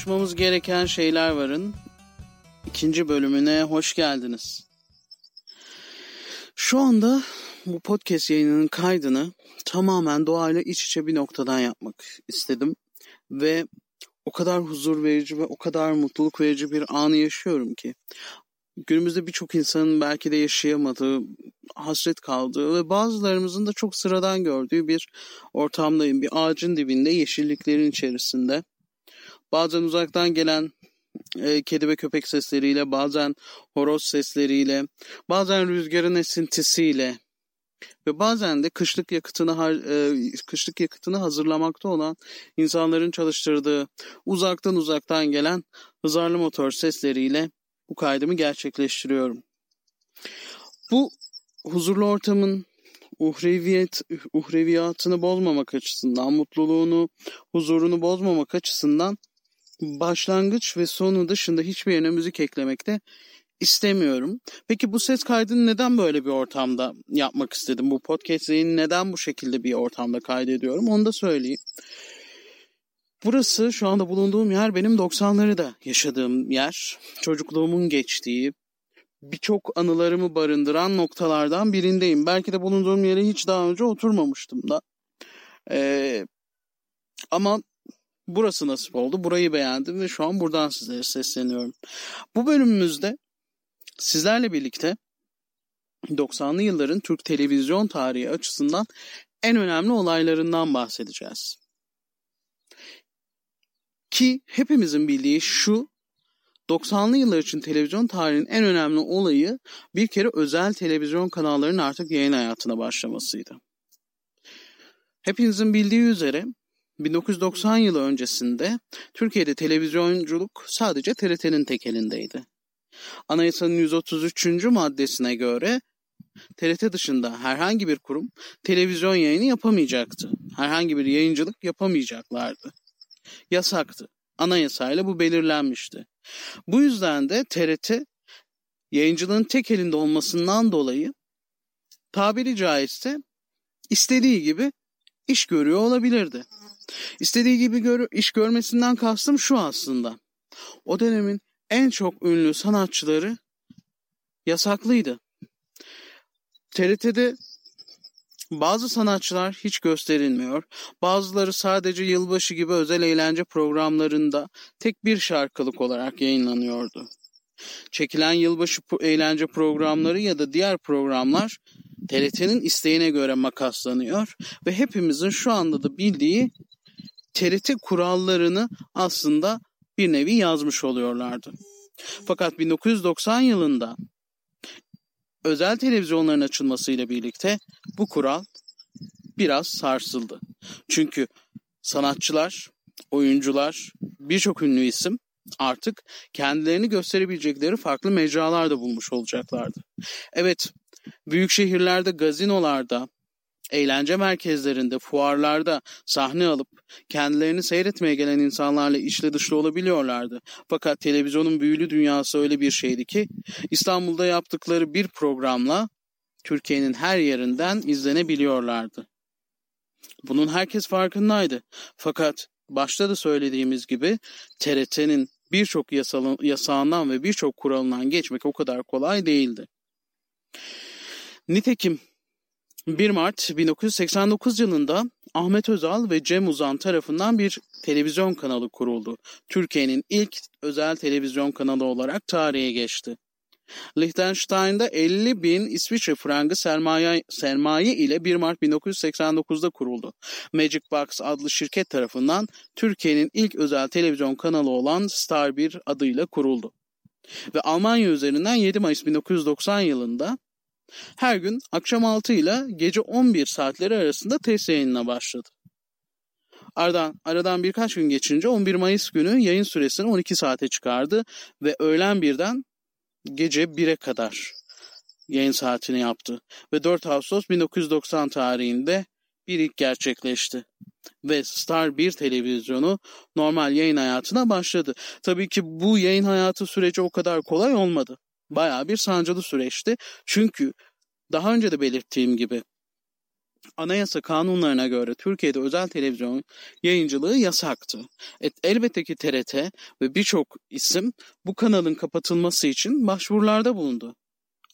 Konuşmamız gereken şeyler varın. ikinci bölümüne hoş geldiniz. Şu anda bu podcast yayınının kaydını tamamen doğayla iç içe bir noktadan yapmak istedim. Ve o kadar huzur verici ve o kadar mutluluk verici bir anı yaşıyorum ki. Günümüzde birçok insanın belki de yaşayamadığı, hasret kaldığı ve bazılarımızın da çok sıradan gördüğü bir ortamdayım. Bir ağacın dibinde, yeşilliklerin içerisinde. Bazen uzaktan gelen e, kedi ve köpek sesleriyle, bazen horoz sesleriyle, bazen rüzgarın esintisiyle ve bazen de kışlık yakıtını e, kışlık yakıtını hazırlamakta olan insanların çalıştırdığı uzaktan uzaktan gelen hızarlı motor sesleriyle bu kaydımı gerçekleştiriyorum. Bu huzurlu ortamın uhreviyet, uhreviyatını bozmamak açısından, mutluluğunu, huzurunu bozmamak açısından başlangıç ve sonu dışında hiçbir yerine müzik eklemekte istemiyorum. Peki bu ses kaydını neden böyle bir ortamda yapmak istedim? Bu podcast'i neden bu şekilde bir ortamda kaydediyorum? Onu da söyleyeyim. Burası şu anda bulunduğum yer benim 90'ları da yaşadığım yer. Çocukluğumun geçtiği, birçok anılarımı barındıran noktalardan birindeyim. Belki de bulunduğum yere hiç daha önce oturmamıştım da. Ee, ama burası nasip oldu. Burayı beğendim ve şu an buradan sizlere sesleniyorum. Bu bölümümüzde sizlerle birlikte 90'lı yılların Türk televizyon tarihi açısından en önemli olaylarından bahsedeceğiz. Ki hepimizin bildiği şu 90'lı yıllar için televizyon tarihinin en önemli olayı bir kere özel televizyon kanallarının artık yayın hayatına başlamasıydı. Hepinizin bildiği üzere 1990 yılı öncesinde Türkiye'de televizyonculuk sadece TRT'nin tek elindeydi. Anayasanın 133. maddesine göre TRT dışında herhangi bir kurum televizyon yayını yapamayacaktı. Herhangi bir yayıncılık yapamayacaklardı. Yasaktı. Anayasayla bu belirlenmişti. Bu yüzden de TRT yayıncılığın tek elinde olmasından dolayı tabiri caizse istediği gibi iş görüyor olabilirdi. İstediği gibi gör iş görmesinden kastım şu aslında. O dönemin en çok ünlü sanatçıları yasaklıydı. TRT'de bazı sanatçılar hiç gösterilmiyor. Bazıları sadece yılbaşı gibi özel eğlence programlarında tek bir şarkılık olarak yayınlanıyordu. Çekilen yılbaşı eğlence programları ya da diğer programlar TRT'nin isteğine göre makaslanıyor ve hepimizin şu anda da bildiği TRT kurallarını aslında bir nevi yazmış oluyorlardı. Fakat 1990 yılında özel televizyonların açılmasıyla birlikte bu kural biraz sarsıldı. Çünkü sanatçılar, oyuncular, birçok ünlü isim artık kendilerini gösterebilecekleri farklı mecralar bulmuş olacaklardı. Evet, büyük şehirlerde, gazinolarda, eğlence merkezlerinde, fuarlarda sahne alıp kendilerini seyretmeye gelen insanlarla içli dışlı olabiliyorlardı. Fakat televizyonun büyülü dünyası öyle bir şeydi ki İstanbul'da yaptıkları bir programla Türkiye'nin her yerinden izlenebiliyorlardı. Bunun herkes farkındaydı. Fakat başta da söylediğimiz gibi TRT'nin birçok yasağından ve birçok kuralından geçmek o kadar kolay değildi. Nitekim 1 Mart 1989 yılında Ahmet Özal ve Cem Uzan tarafından bir televizyon kanalı kuruldu. Türkiye'nin ilk özel televizyon kanalı olarak tarihe geçti. Liechtenstein'da 50 bin İsviçre frangı sermaye, sermaye ile 1 Mart 1989'da kuruldu. Magic Box adlı şirket tarafından Türkiye'nin ilk özel televizyon kanalı olan Star 1 adıyla kuruldu. Ve Almanya üzerinden 7 Mayıs 1990 yılında her gün akşam 6 ile gece 11 saatleri arasında test yayınına başladı. Aradan, aradan birkaç gün geçince 11 Mayıs günü yayın süresini 12 saate çıkardı ve öğlen birden gece 1'e kadar yayın saatini yaptı. Ve 4 Ağustos 1990 tarihinde bir ilk gerçekleşti. Ve Star 1 televizyonu normal yayın hayatına başladı. Tabii ki bu yayın hayatı süreci o kadar kolay olmadı. Bayağı bir sancılı süreçti. Çünkü daha önce de belirttiğim gibi anayasa kanunlarına göre Türkiye'de özel televizyon yayıncılığı yasaktı. Et, elbette ki TRT ve birçok isim bu kanalın kapatılması için başvurularda bulundu.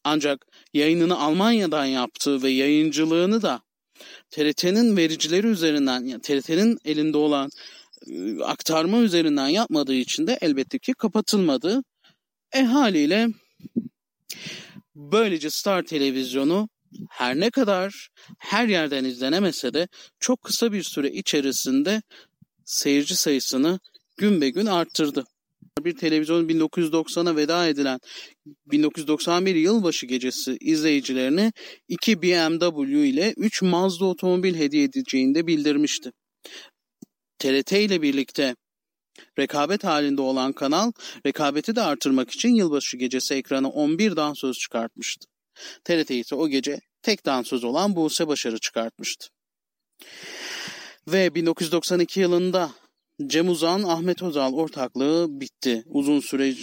Ancak yayınını Almanya'dan yaptığı ve yayıncılığını da TRT'nin vericileri üzerinden, yani TRT'nin elinde olan e, aktarma üzerinden yapmadığı için de elbette ki kapatılmadı. E haliyle böylece Star Televizyonu her ne kadar her yerden izlenemese de çok kısa bir süre içerisinde seyirci sayısını gün be gün arttırdı. Bir televizyon 1990'a veda edilen 1991 yılbaşı gecesi izleyicilerine 2 BMW ile 3 Mazda otomobil hediye edeceğini de bildirmişti. TRT ile birlikte rekabet halinde olan kanal rekabeti de artırmak için yılbaşı gecesi ekrana 11 dansöz çıkartmıştı. TRT ise o gece tek dansöz olan Buse Başarı çıkartmıştı. Ve 1992 yılında Cem Uzan, Ahmet Özal ortaklığı bitti. Uzun süre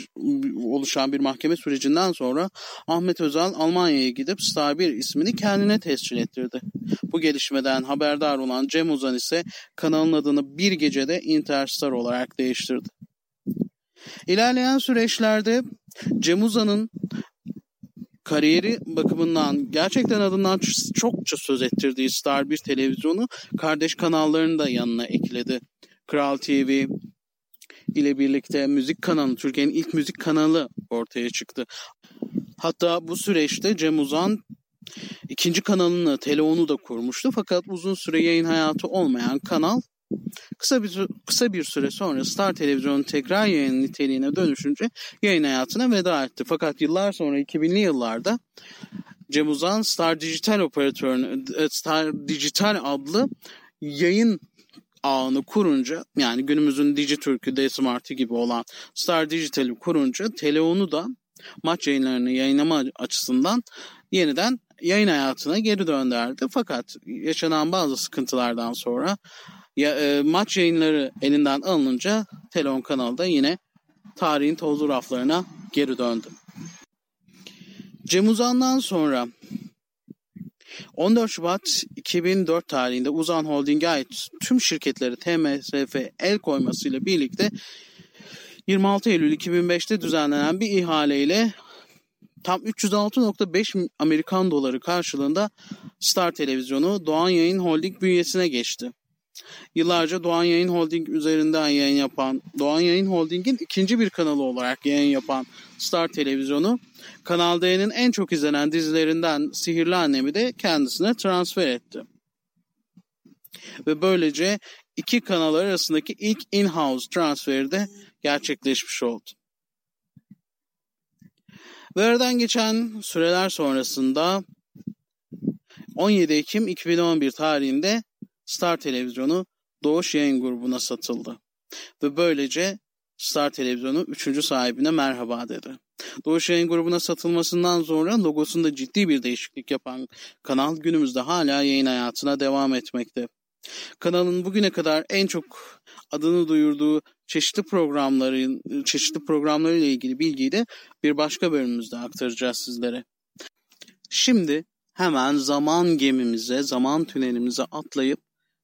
oluşan bir mahkeme sürecinden sonra Ahmet Özal Almanya'ya gidip Star 1 ismini kendine tescil ettirdi. Bu gelişmeden haberdar olan Cem Uzan ise kanalın adını bir gecede Interstar olarak değiştirdi. İlerleyen süreçlerde Cem Uzan'ın kariyeri bakımından gerçekten adından çokça söz ettirdiği Star 1 televizyonu kardeş kanallarını da yanına ekledi. Kral TV ile birlikte müzik kanalı, Türkiye'nin ilk müzik kanalı ortaya çıktı. Hatta bu süreçte Cem Uzan ikinci kanalını, Teleon'u da kurmuştu. Fakat uzun süre yayın hayatı olmayan kanal kısa bir kısa bir süre sonra Star Televizyon'un tekrar yayın niteliğine dönüşünce yayın hayatına veda etti. Fakat yıllar sonra 2000'li yıllarda Cem Uzan Star Dijital operatörünü Star Dijital adlı yayın ağını kurunca yani günümüzün Dijitürk'ü, D-Smart'ı gibi olan Star Digital'i kurunca Teleon'u da maç yayınlarını yayınlama açısından yeniden yayın hayatına geri döndürdü. Fakat yaşanan bazı sıkıntılardan sonra ya, e, maç yayınları elinden alınınca Teleon kanalda yine tarihin tozlu raflarına geri döndü. Cem Uzan'dan sonra 14 Şubat 2004 tarihinde Uzan Holding'e ait tüm şirketleri TMSF el koymasıyla birlikte 26 Eylül 2005'te düzenlenen bir ihaleyle tam 306.5 Amerikan doları karşılığında Star Televizyonu Doğan Yayın Holding bünyesine geçti. Yıllarca Doğan Yayın Holding üzerinden yayın yapan, Doğan Yayın Holding'in ikinci bir kanalı olarak yayın yapan Star Televizyonu, Kanal D'nin en çok izlenen dizilerinden Sihirli Annemi de kendisine transfer etti. Ve böylece iki kanal arasındaki ilk in-house transferi de gerçekleşmiş oldu. Ve aradan geçen süreler sonrasında 17 Ekim 2011 tarihinde Star Televizyonu Doğuş Yayın Grubu'na satıldı. Ve böylece Star Televizyonu 3. sahibine merhaba dedi. Doğuş Yayın Grubu'na satılmasından sonra logosunda ciddi bir değişiklik yapan kanal günümüzde hala yayın hayatına devam etmekte. Kanalın bugüne kadar en çok adını duyurduğu çeşitli programların çeşitli programları ile ilgili bilgiyi de bir başka bölümümüzde aktaracağız sizlere. Şimdi hemen zaman gemimize, zaman tünelimize atlayıp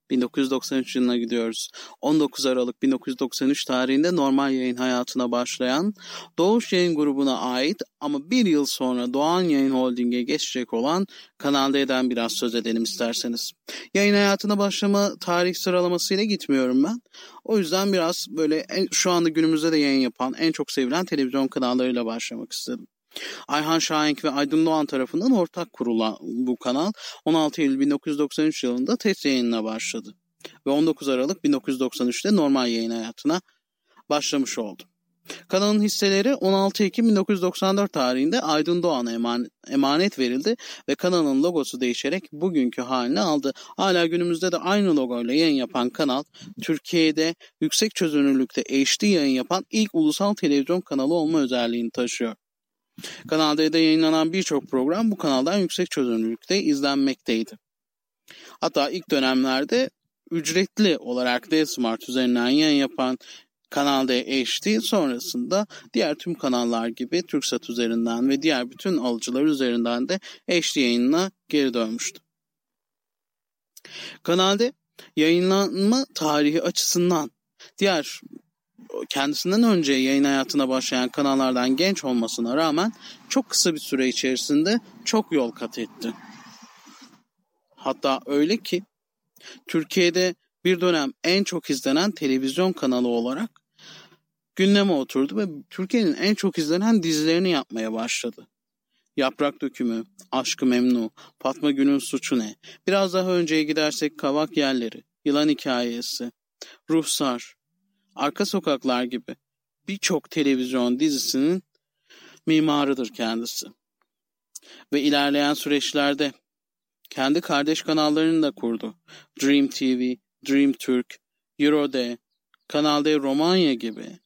1993 yılına gidiyoruz. 19 Aralık 1993 tarihinde normal yayın hayatına başlayan Doğuş Yayın grubuna ait ama bir yıl sonra Doğan Yayın Holding'e geçecek olan Kanal D'den biraz söz edelim isterseniz. Yayın hayatına başlama tarih sıralamasıyla gitmiyorum ben. O yüzden biraz böyle en, şu anda günümüzde de yayın yapan en çok sevilen televizyon kanallarıyla başlamak istedim. Ayhan Şahenk ve Aydın Doğan tarafından ortak kurulan bu kanal 16 Eylül 1993 yılında test yayınına başladı. Ve 19 Aralık 1993'te normal yayın hayatına başlamış oldu. Kanalın hisseleri 16 Ekim 1994 tarihinde Aydın Doğan'a emanet verildi ve kanalın logosu değişerek bugünkü halini aldı. Hala günümüzde de aynı logoyla yayın yapan kanal, Türkiye'de yüksek çözünürlükte HD yayın yapan ilk ulusal televizyon kanalı olma özelliğini taşıyor. Kanal D'de yayınlanan birçok program bu kanaldan yüksek çözünürlükte izlenmekteydi. Hatta ilk dönemlerde ücretli olarak D-Smart üzerinden yayın yapan Kanal D HD sonrasında diğer tüm kanallar gibi TürkSat üzerinden ve diğer bütün alıcılar üzerinden de HD yayınına geri dönmüştü. Kanalde yayınlanma tarihi açısından diğer kendisinden önce yayın hayatına başlayan kanallardan genç olmasına rağmen çok kısa bir süre içerisinde çok yol kat etti. Hatta öyle ki Türkiye'de bir dönem en çok izlenen televizyon kanalı olarak gündeme oturdu ve Türkiye'nin en çok izlenen dizilerini yapmaya başladı. Yaprak Dökümü, Aşkı Memnu, Fatma Gül'ün Suçu Ne, biraz daha önceye gidersek Kavak Yerleri, Yılan Hikayesi, Ruhsar, Arka Sokaklar gibi birçok televizyon dizisinin mimarıdır kendisi. Ve ilerleyen süreçlerde kendi kardeş kanallarını da kurdu. Dream TV, Dream Türk, Eurode, Kanal D Romanya gibi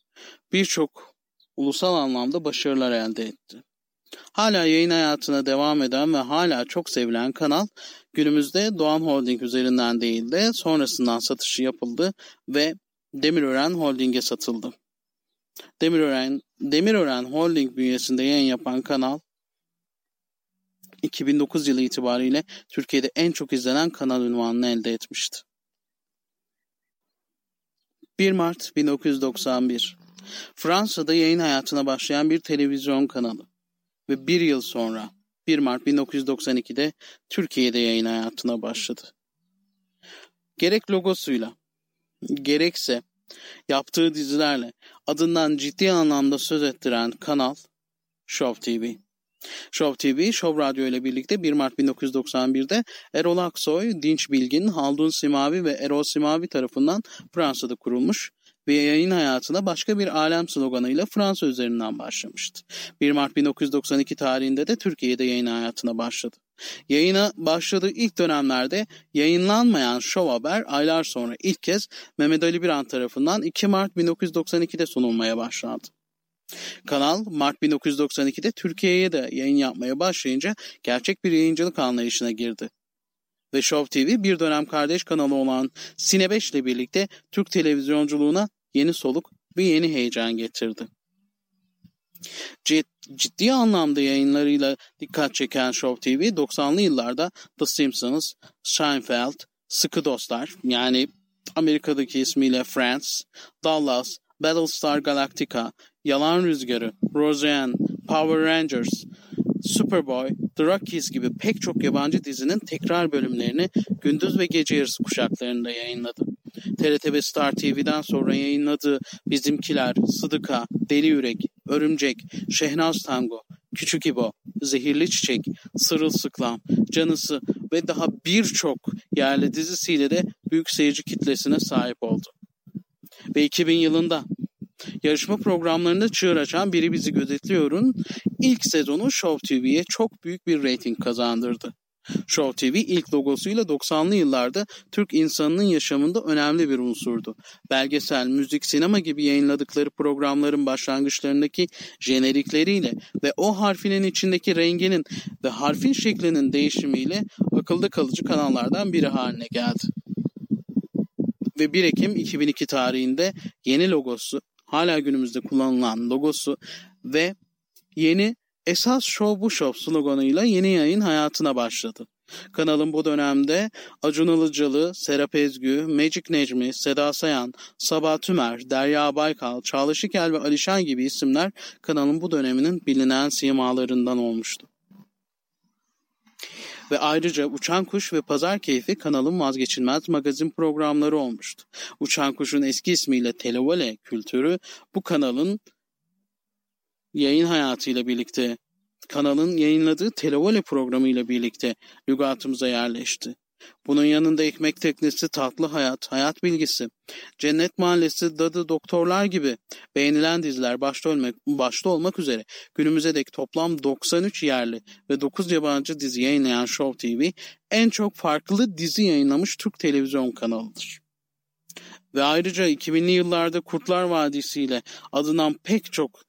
birçok ulusal anlamda başarılar elde etti. Hala yayın hayatına devam eden ve hala çok sevilen kanal günümüzde Doğan Holding üzerinden değil de sonrasından satışı yapıldı ve Demirören Holding'e satıldı. Demirören, Demirören Holding bünyesinde yayın yapan kanal 2009 yılı itibariyle Türkiye'de en çok izlenen kanal ünvanını elde etmişti. 1 Mart 1991 Fransa'da yayın hayatına başlayan bir televizyon kanalı ve bir yıl sonra 1 Mart 1992'de Türkiye'de yayın hayatına başladı. Gerek logosuyla, gerekse yaptığı dizilerle adından ciddi anlamda söz ettiren kanal Show TV. Show TV, Show Radyo ile birlikte 1 Mart 1991'de Erol Aksoy, Dinç Bilgin, Haldun Simavi ve Erol Simavi tarafından Fransa'da kurulmuş ve yayın hayatına başka bir alem sloganıyla Fransa üzerinden başlamıştı. 1 Mart 1992 tarihinde de Türkiye'de yayın hayatına başladı. Yayına başladığı ilk dönemlerde yayınlanmayan Show Haber aylar sonra ilk kez Mehmet Ali Biran tarafından 2 Mart 1992'de sunulmaya başlandı. Kanal Mart 1992'de Türkiye'ye de yayın yapmaya başlayınca gerçek bir yayıncılık anlayışına girdi. Ve Show TV bir dönem kardeş kanalı olan Sine 5 ile birlikte Türk televizyonculuğuna yeni soluk ve yeni heyecan getirdi. Ciddi anlamda yayınlarıyla dikkat çeken Show TV 90'lı yıllarda The Simpsons, Seinfeld, Sıkı Dostlar yani Amerika'daki ismiyle Friends, Dallas, Battlestar Galactica, Yalan Rüzgarı, Roseanne, Power Rangers, Superboy, The Rockies gibi pek çok yabancı dizinin tekrar bölümlerini gündüz ve gece yarısı kuşaklarında yayınladı. TRT ve Star TV'den sonra yayınladığı Bizimkiler, Sıdıka, Deli Yürek, Örümcek, Şehnaz Tango, Küçük İbo, Zehirli Çiçek, Sırılsıklam, Canısı ve daha birçok yerli dizisiyle de büyük seyirci kitlesine sahip oldu. Ve 2000 yılında Yarışma programlarında çığır açan Biri Bizi Gözetliyor'un ilk sezonu Show TV'ye çok büyük bir reyting kazandırdı. Show TV ilk logosuyla 90'lı yıllarda Türk insanının yaşamında önemli bir unsurdu. Belgesel, müzik, sinema gibi yayınladıkları programların başlangıçlarındaki jenerikleriyle ve o harfinin içindeki renginin ve harfin şeklinin değişimiyle akılda kalıcı kanallardan biri haline geldi. Ve 1 Ekim 2002 tarihinde yeni logosu, hala günümüzde kullanılan logosu ve yeni Esas Show bu Show sloganıyla yeni yayın hayatına başladı. Kanalın bu dönemde Acun Ilıcalı, Serap Ezgü, Magic Necmi, Seda Sayan, Sabah Tümer, Derya Baykal, Çağla Şikel ve Alişan gibi isimler kanalın bu döneminin bilinen simalarından olmuştu. Ve ayrıca Uçan Kuş ve Pazar Keyfi kanalın vazgeçilmez magazin programları olmuştu. Uçan Kuş'un eski ismiyle Televole kültürü bu kanalın yayın hayatıyla birlikte kanalın yayınladığı Televole programıyla birlikte lügatımıza yerleşti. Bunun yanında ekmek teknesi, tatlı hayat, hayat bilgisi, cennet mahallesi, dadı, doktorlar gibi beğenilen diziler başta olmak, başta olmak üzere günümüze dek toplam 93 yerli ve 9 yabancı dizi yayınlayan Show TV en çok farklı dizi yayınlamış Türk televizyon kanalıdır. Ve ayrıca 2000'li yıllarda Kurtlar Vadisi ile adından pek çok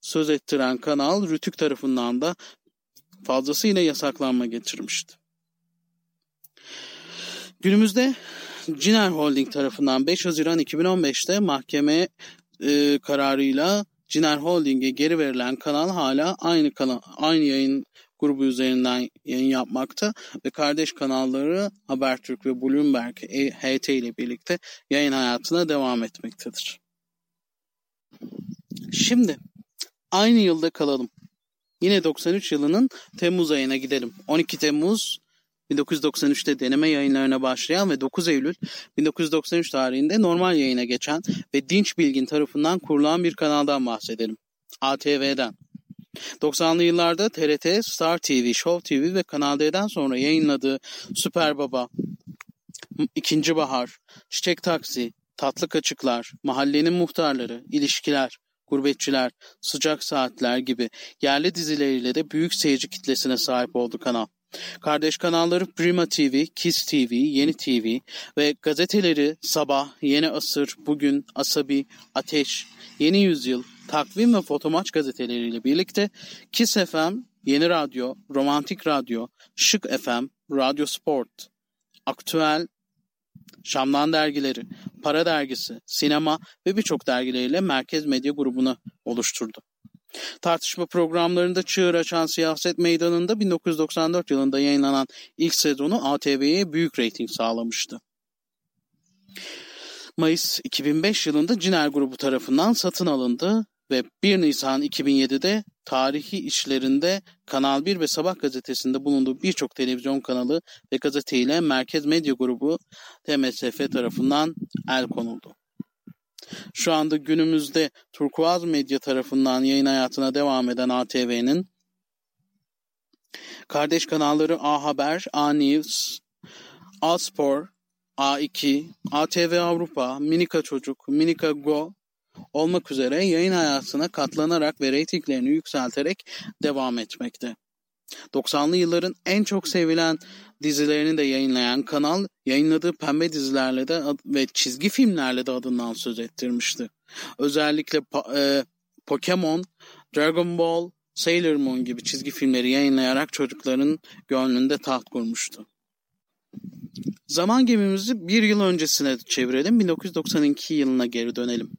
söz ettiren kanal Rütük tarafından da fazlasıyla yasaklanma getirmişti. Günümüzde Ciner Holding tarafından 5 Haziran 2015'te mahkeme e, kararıyla Ciner Holding'e geri verilen kanal hala aynı kanal, aynı yayın grubu üzerinden yayın yapmakta ve kardeş kanalları Habertürk ve Bloomberg HT ile birlikte yayın hayatına devam etmektedir. Şimdi aynı yılda kalalım. Yine 93 yılının Temmuz ayına gidelim. 12 Temmuz 1993'te deneme yayınlarına başlayan ve 9 Eylül 1993 tarihinde normal yayına geçen ve Dinç Bilgin tarafından kurulan bir kanaldan bahsedelim. ATV'den. 90'lı yıllarda TRT, Star TV, Show TV ve Kanal D'den sonra yayınladığı Süper Baba, İkinci Bahar, Çiçek Taksi, Tatlı Kaçıklar, Mahallenin Muhtarları, İlişkiler, Gurbetçiler, Sıcak Saatler gibi yerli dizileriyle de büyük seyirci kitlesine sahip oldu kanal. Kardeş kanalları Prima TV, Kiss TV, Yeni TV ve gazeteleri Sabah, Yeni Asır, Bugün, Asabi, Ateş, Yeni Yüzyıl, Takvim ve Fotomaç gazeteleriyle birlikte Kiss FM, Yeni Radyo, Romantik Radyo, Şık FM, Radyo Sport, Aktüel, Şamlan dergileri, Para dergisi, sinema ve birçok dergileriyle Merkez Medya grubunu oluşturdu. Tartışma programlarında çığır açan siyaset meydanında 1994 yılında yayınlanan ilk sezonu ATV'ye büyük reyting sağlamıştı. Mayıs 2005 yılında Ciner grubu tarafından satın alındı ve 1 Nisan 2007'de tarihi işlerinde Kanal 1 ve Sabah gazetesinde bulunduğu birçok televizyon kanalı ve gazeteyle Merkez Medya Grubu TMSF tarafından el konuldu. Şu anda günümüzde Turkuaz Medya tarafından yayın hayatına devam eden ATV'nin kardeş kanalları A Haber, A News, A Spor, A2, ATV Avrupa, Minika Çocuk, Minika Go olmak üzere yayın hayatına katlanarak ve reytinglerini yükselterek devam etmekte. 90'lı yılların en çok sevilen dizilerini de yayınlayan kanal yayınladığı pembe dizilerle de ve çizgi filmlerle de adından söz ettirmişti. Özellikle e, Pokemon, Dragon Ball, Sailor Moon gibi çizgi filmleri yayınlayarak çocukların gönlünde taht kurmuştu. Zaman gemimizi bir yıl öncesine çevirelim. 1992 yılına geri dönelim.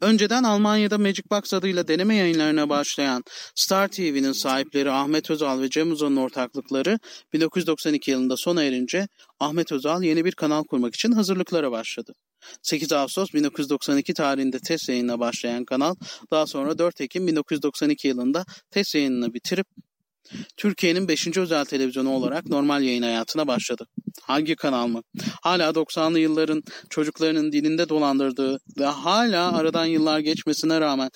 Önceden Almanya'da Magic Box adıyla deneme yayınlarına başlayan Star TV'nin sahipleri Ahmet Özal ve Cem Uzan'ın ortaklıkları 1992 yılında sona erince Ahmet Özal yeni bir kanal kurmak için hazırlıklara başladı. 8 Ağustos 1992 tarihinde test yayınına başlayan kanal daha sonra 4 Ekim 1992 yılında test yayınını bitirip Türkiye'nin 5. özel televizyonu olarak normal yayın hayatına başladı. Hangi kanal mı? Hala 90'lı yılların çocuklarının dilinde dolandırdığı ve hala aradan yıllar geçmesine rağmen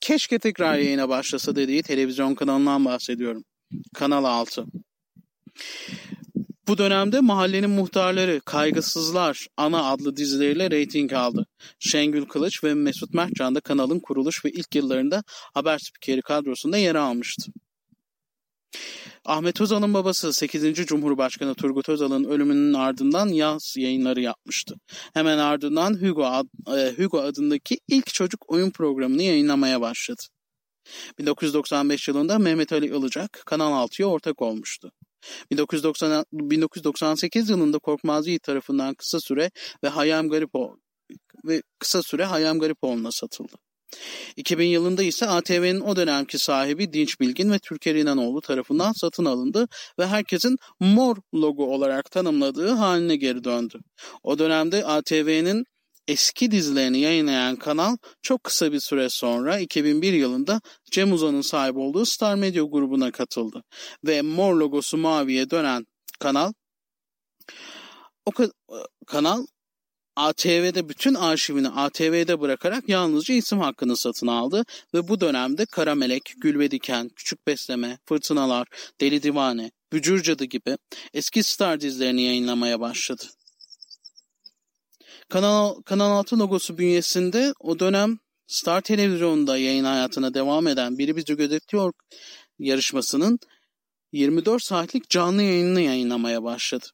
keşke tekrar yayına başlasa dediği televizyon kanalından bahsediyorum. Kanal 6. Bu dönemde mahallenin muhtarları Kaygısızlar ana adlı dizileriyle reyting aldı. Şengül Kılıç ve Mesut Mertcan da kanalın kuruluş ve ilk yıllarında haber spikeri kadrosunda yer almıştı. Ahmet Özal'ın babası 8. Cumhurbaşkanı Turgut Özal'ın ölümünün ardından yaz yayınları yapmıştı. Hemen ardından Hugo, ad, e, Hugo adındaki ilk çocuk oyun programını yayınlamaya başladı. 1995 yılında Mehmet Ali Ilıcak Kanal 6'ya ortak olmuştu. 1990, 1998 yılında Korkmaz Yiğit tarafından kısa süre ve Hayam Garipoğlu ve kısa süre Hayam Garipoğlu'na satıldı. 2000 yılında ise ATV'nin o dönemki sahibi Dinç Bilgin ve Türker İnanoğlu tarafından satın alındı ve herkesin mor logo olarak tanımladığı haline geri döndü. O dönemde ATV'nin eski dizilerini yayınlayan kanal çok kısa bir süre sonra 2001 yılında Cem Uzan'ın sahip olduğu Star Media grubuna katıldı. Ve mor logosu maviye dönen kanal o kanal ATV'de bütün arşivini ATV'de bırakarak yalnızca isim hakkını satın aldı ve bu dönemde Kara Melek, Gül ve Diken, Küçük Besleme, Fırtınalar, Deli Divane, Bücür Cadı gibi eski star dizilerini yayınlamaya başladı. Kanal, Kanal 6 logosu bünyesinde o dönem Star Televizyon'da yayın hayatına devam eden Biri Bizi Gözetiyor yarışmasının 24 saatlik canlı yayınını yayınlamaya başladı.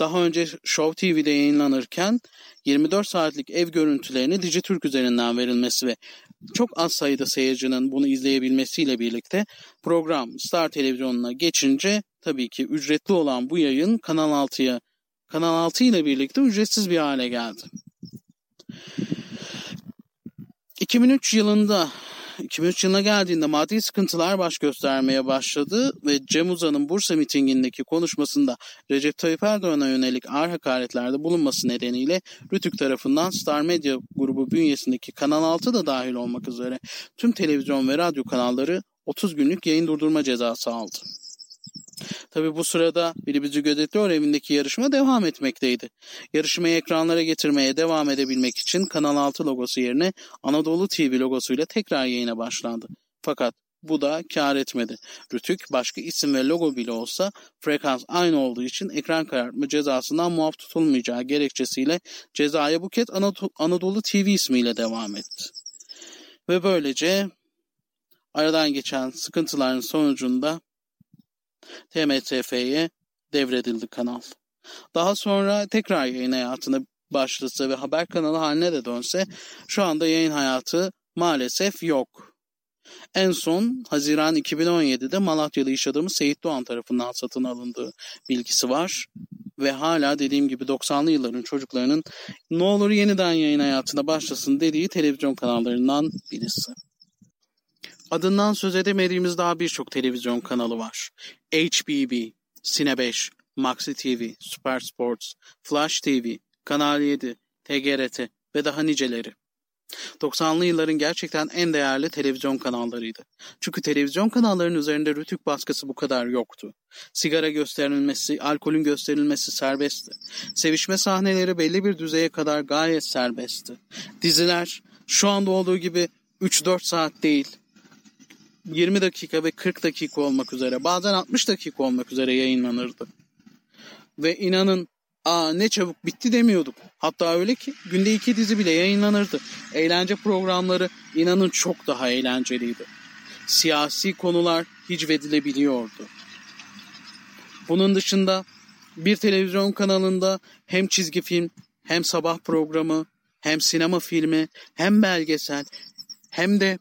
Daha önce Show TV'de yayınlanırken 24 saatlik ev görüntülerini Dijitürk üzerinden verilmesi ve çok az sayıda seyircinin bunu izleyebilmesiyle birlikte program Star Televizyonu'na geçince tabii ki ücretli olan bu yayın Kanal 6'ya Kanal 6 ile birlikte ücretsiz bir hale geldi. 2003 yılında 2003 yılına geldiğinde maddi sıkıntılar baş göstermeye başladı ve Cem Uzan'ın Bursa mitingindeki konuşmasında Recep Tayyip Erdoğan'a yönelik ağır hakaretlerde bulunması nedeniyle Rütük tarafından Star Media grubu bünyesindeki Kanal 6 da dahil olmak üzere tüm televizyon ve radyo kanalları 30 günlük yayın durdurma cezası aldı. Tabi bu sırada Biri Bizi Gözetliyor evindeki yarışma devam etmekteydi. Yarışmayı ekranlara getirmeye devam edebilmek için Kanal 6 logosu yerine Anadolu TV logosuyla tekrar yayına başlandı. Fakat bu da kar etmedi. Rütük başka isim ve logo bile olsa frekans aynı olduğu için ekran karartma cezasından muaf tutulmayacağı gerekçesiyle cezaya bu kez Anadolu TV ismiyle devam etti. Ve böylece aradan geçen sıkıntıların sonucunda TMTF'ye devredildi kanal. Daha sonra tekrar yayın hayatına başlasa ve haber kanalı haline de dönse şu anda yayın hayatı maalesef yok. En son Haziran 2017'de Malatyalı iş adamı Seyit Doğan tarafından satın alındığı bilgisi var. Ve hala dediğim gibi 90'lı yılların çocuklarının ne olur yeniden yayın hayatına başlasın dediği televizyon kanallarından birisi. Adından söz edemediğimiz daha birçok televizyon kanalı var. HBB, Sine 5, Maxi TV, Super Sports, Flash TV, Kanal 7, TGRT ve daha niceleri. 90'lı yılların gerçekten en değerli televizyon kanallarıydı. Çünkü televizyon kanallarının üzerinde rütük baskısı bu kadar yoktu. Sigara gösterilmesi, alkolün gösterilmesi serbestti. Sevişme sahneleri belli bir düzeye kadar gayet serbestti. Diziler şu anda olduğu gibi 3-4 saat değil, 20 dakika ve 40 dakika olmak üzere bazen 60 dakika olmak üzere yayınlanırdı. Ve inanın aa ne çabuk bitti demiyorduk. Hatta öyle ki günde iki dizi bile yayınlanırdı. Eğlence programları inanın çok daha eğlenceliydi. Siyasi konular hicvedilebiliyordu. Bunun dışında bir televizyon kanalında hem çizgi film hem sabah programı hem sinema filmi hem belgesel hem de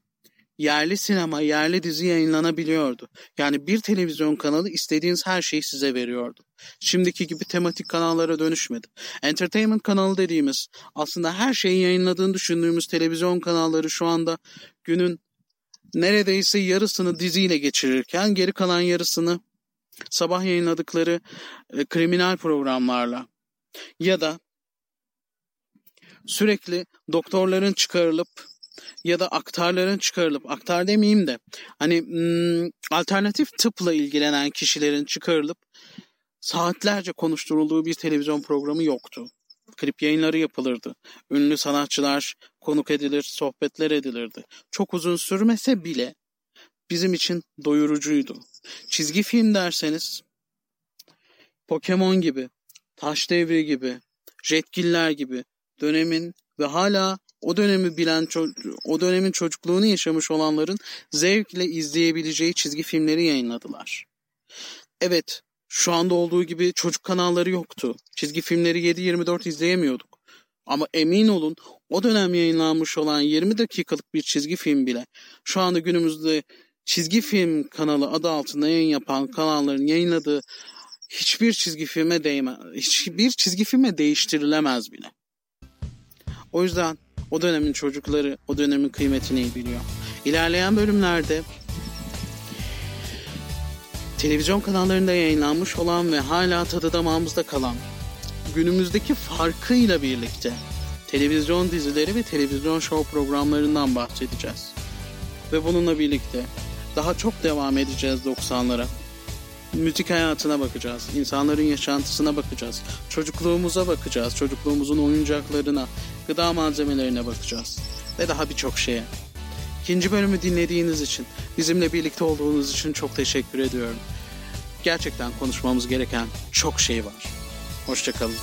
yerli sinema, yerli dizi yayınlanabiliyordu. Yani bir televizyon kanalı istediğiniz her şeyi size veriyordu. Şimdiki gibi tematik kanallara dönüşmedi. Entertainment kanalı dediğimiz aslında her şeyi yayınladığını düşündüğümüz televizyon kanalları şu anda günün neredeyse yarısını diziyle geçirirken geri kalan yarısını sabah yayınladıkları e, kriminal programlarla ya da sürekli doktorların çıkarılıp ya da aktarların çıkarılıp aktar demeyeyim de hani hmm, alternatif tıpla ilgilenen kişilerin çıkarılıp saatlerce konuşturulduğu bir televizyon programı yoktu. Klip yayınları yapılırdı. Ünlü sanatçılar konuk edilir, sohbetler edilirdi. Çok uzun sürmese bile bizim için doyurucuydu. Çizgi film derseniz Pokemon gibi, Taş Devri gibi, Jetgiller gibi dönemin ve hala o dönemi bilen o dönemin çocukluğunu yaşamış olanların zevkle izleyebileceği çizgi filmleri yayınladılar. Evet, şu anda olduğu gibi çocuk kanalları yoktu. Çizgi filmleri 7-24 izleyemiyorduk. Ama emin olun o dönem yayınlanmış olan 20 dakikalık bir çizgi film bile şu anda günümüzde çizgi film kanalı adı altında yayın yapan kanalların yayınladığı hiçbir çizgi filme değme, hiçbir çizgi filme değiştirilemez bile. O yüzden o dönemin çocukları o dönemin kıymetini iyi biliyor. İlerleyen bölümlerde televizyon kanallarında yayınlanmış olan ve hala tadı damağımızda kalan günümüzdeki farkıyla birlikte televizyon dizileri ve televizyon show programlarından bahsedeceğiz. Ve bununla birlikte daha çok devam edeceğiz 90'lara müzik hayatına bakacağız. insanların yaşantısına bakacağız. Çocukluğumuza bakacağız. Çocukluğumuzun oyuncaklarına, gıda malzemelerine bakacağız. Ve daha birçok şeye. İkinci bölümü dinlediğiniz için, bizimle birlikte olduğunuz için çok teşekkür ediyorum. Gerçekten konuşmamız gereken çok şey var. Hoşçakalın.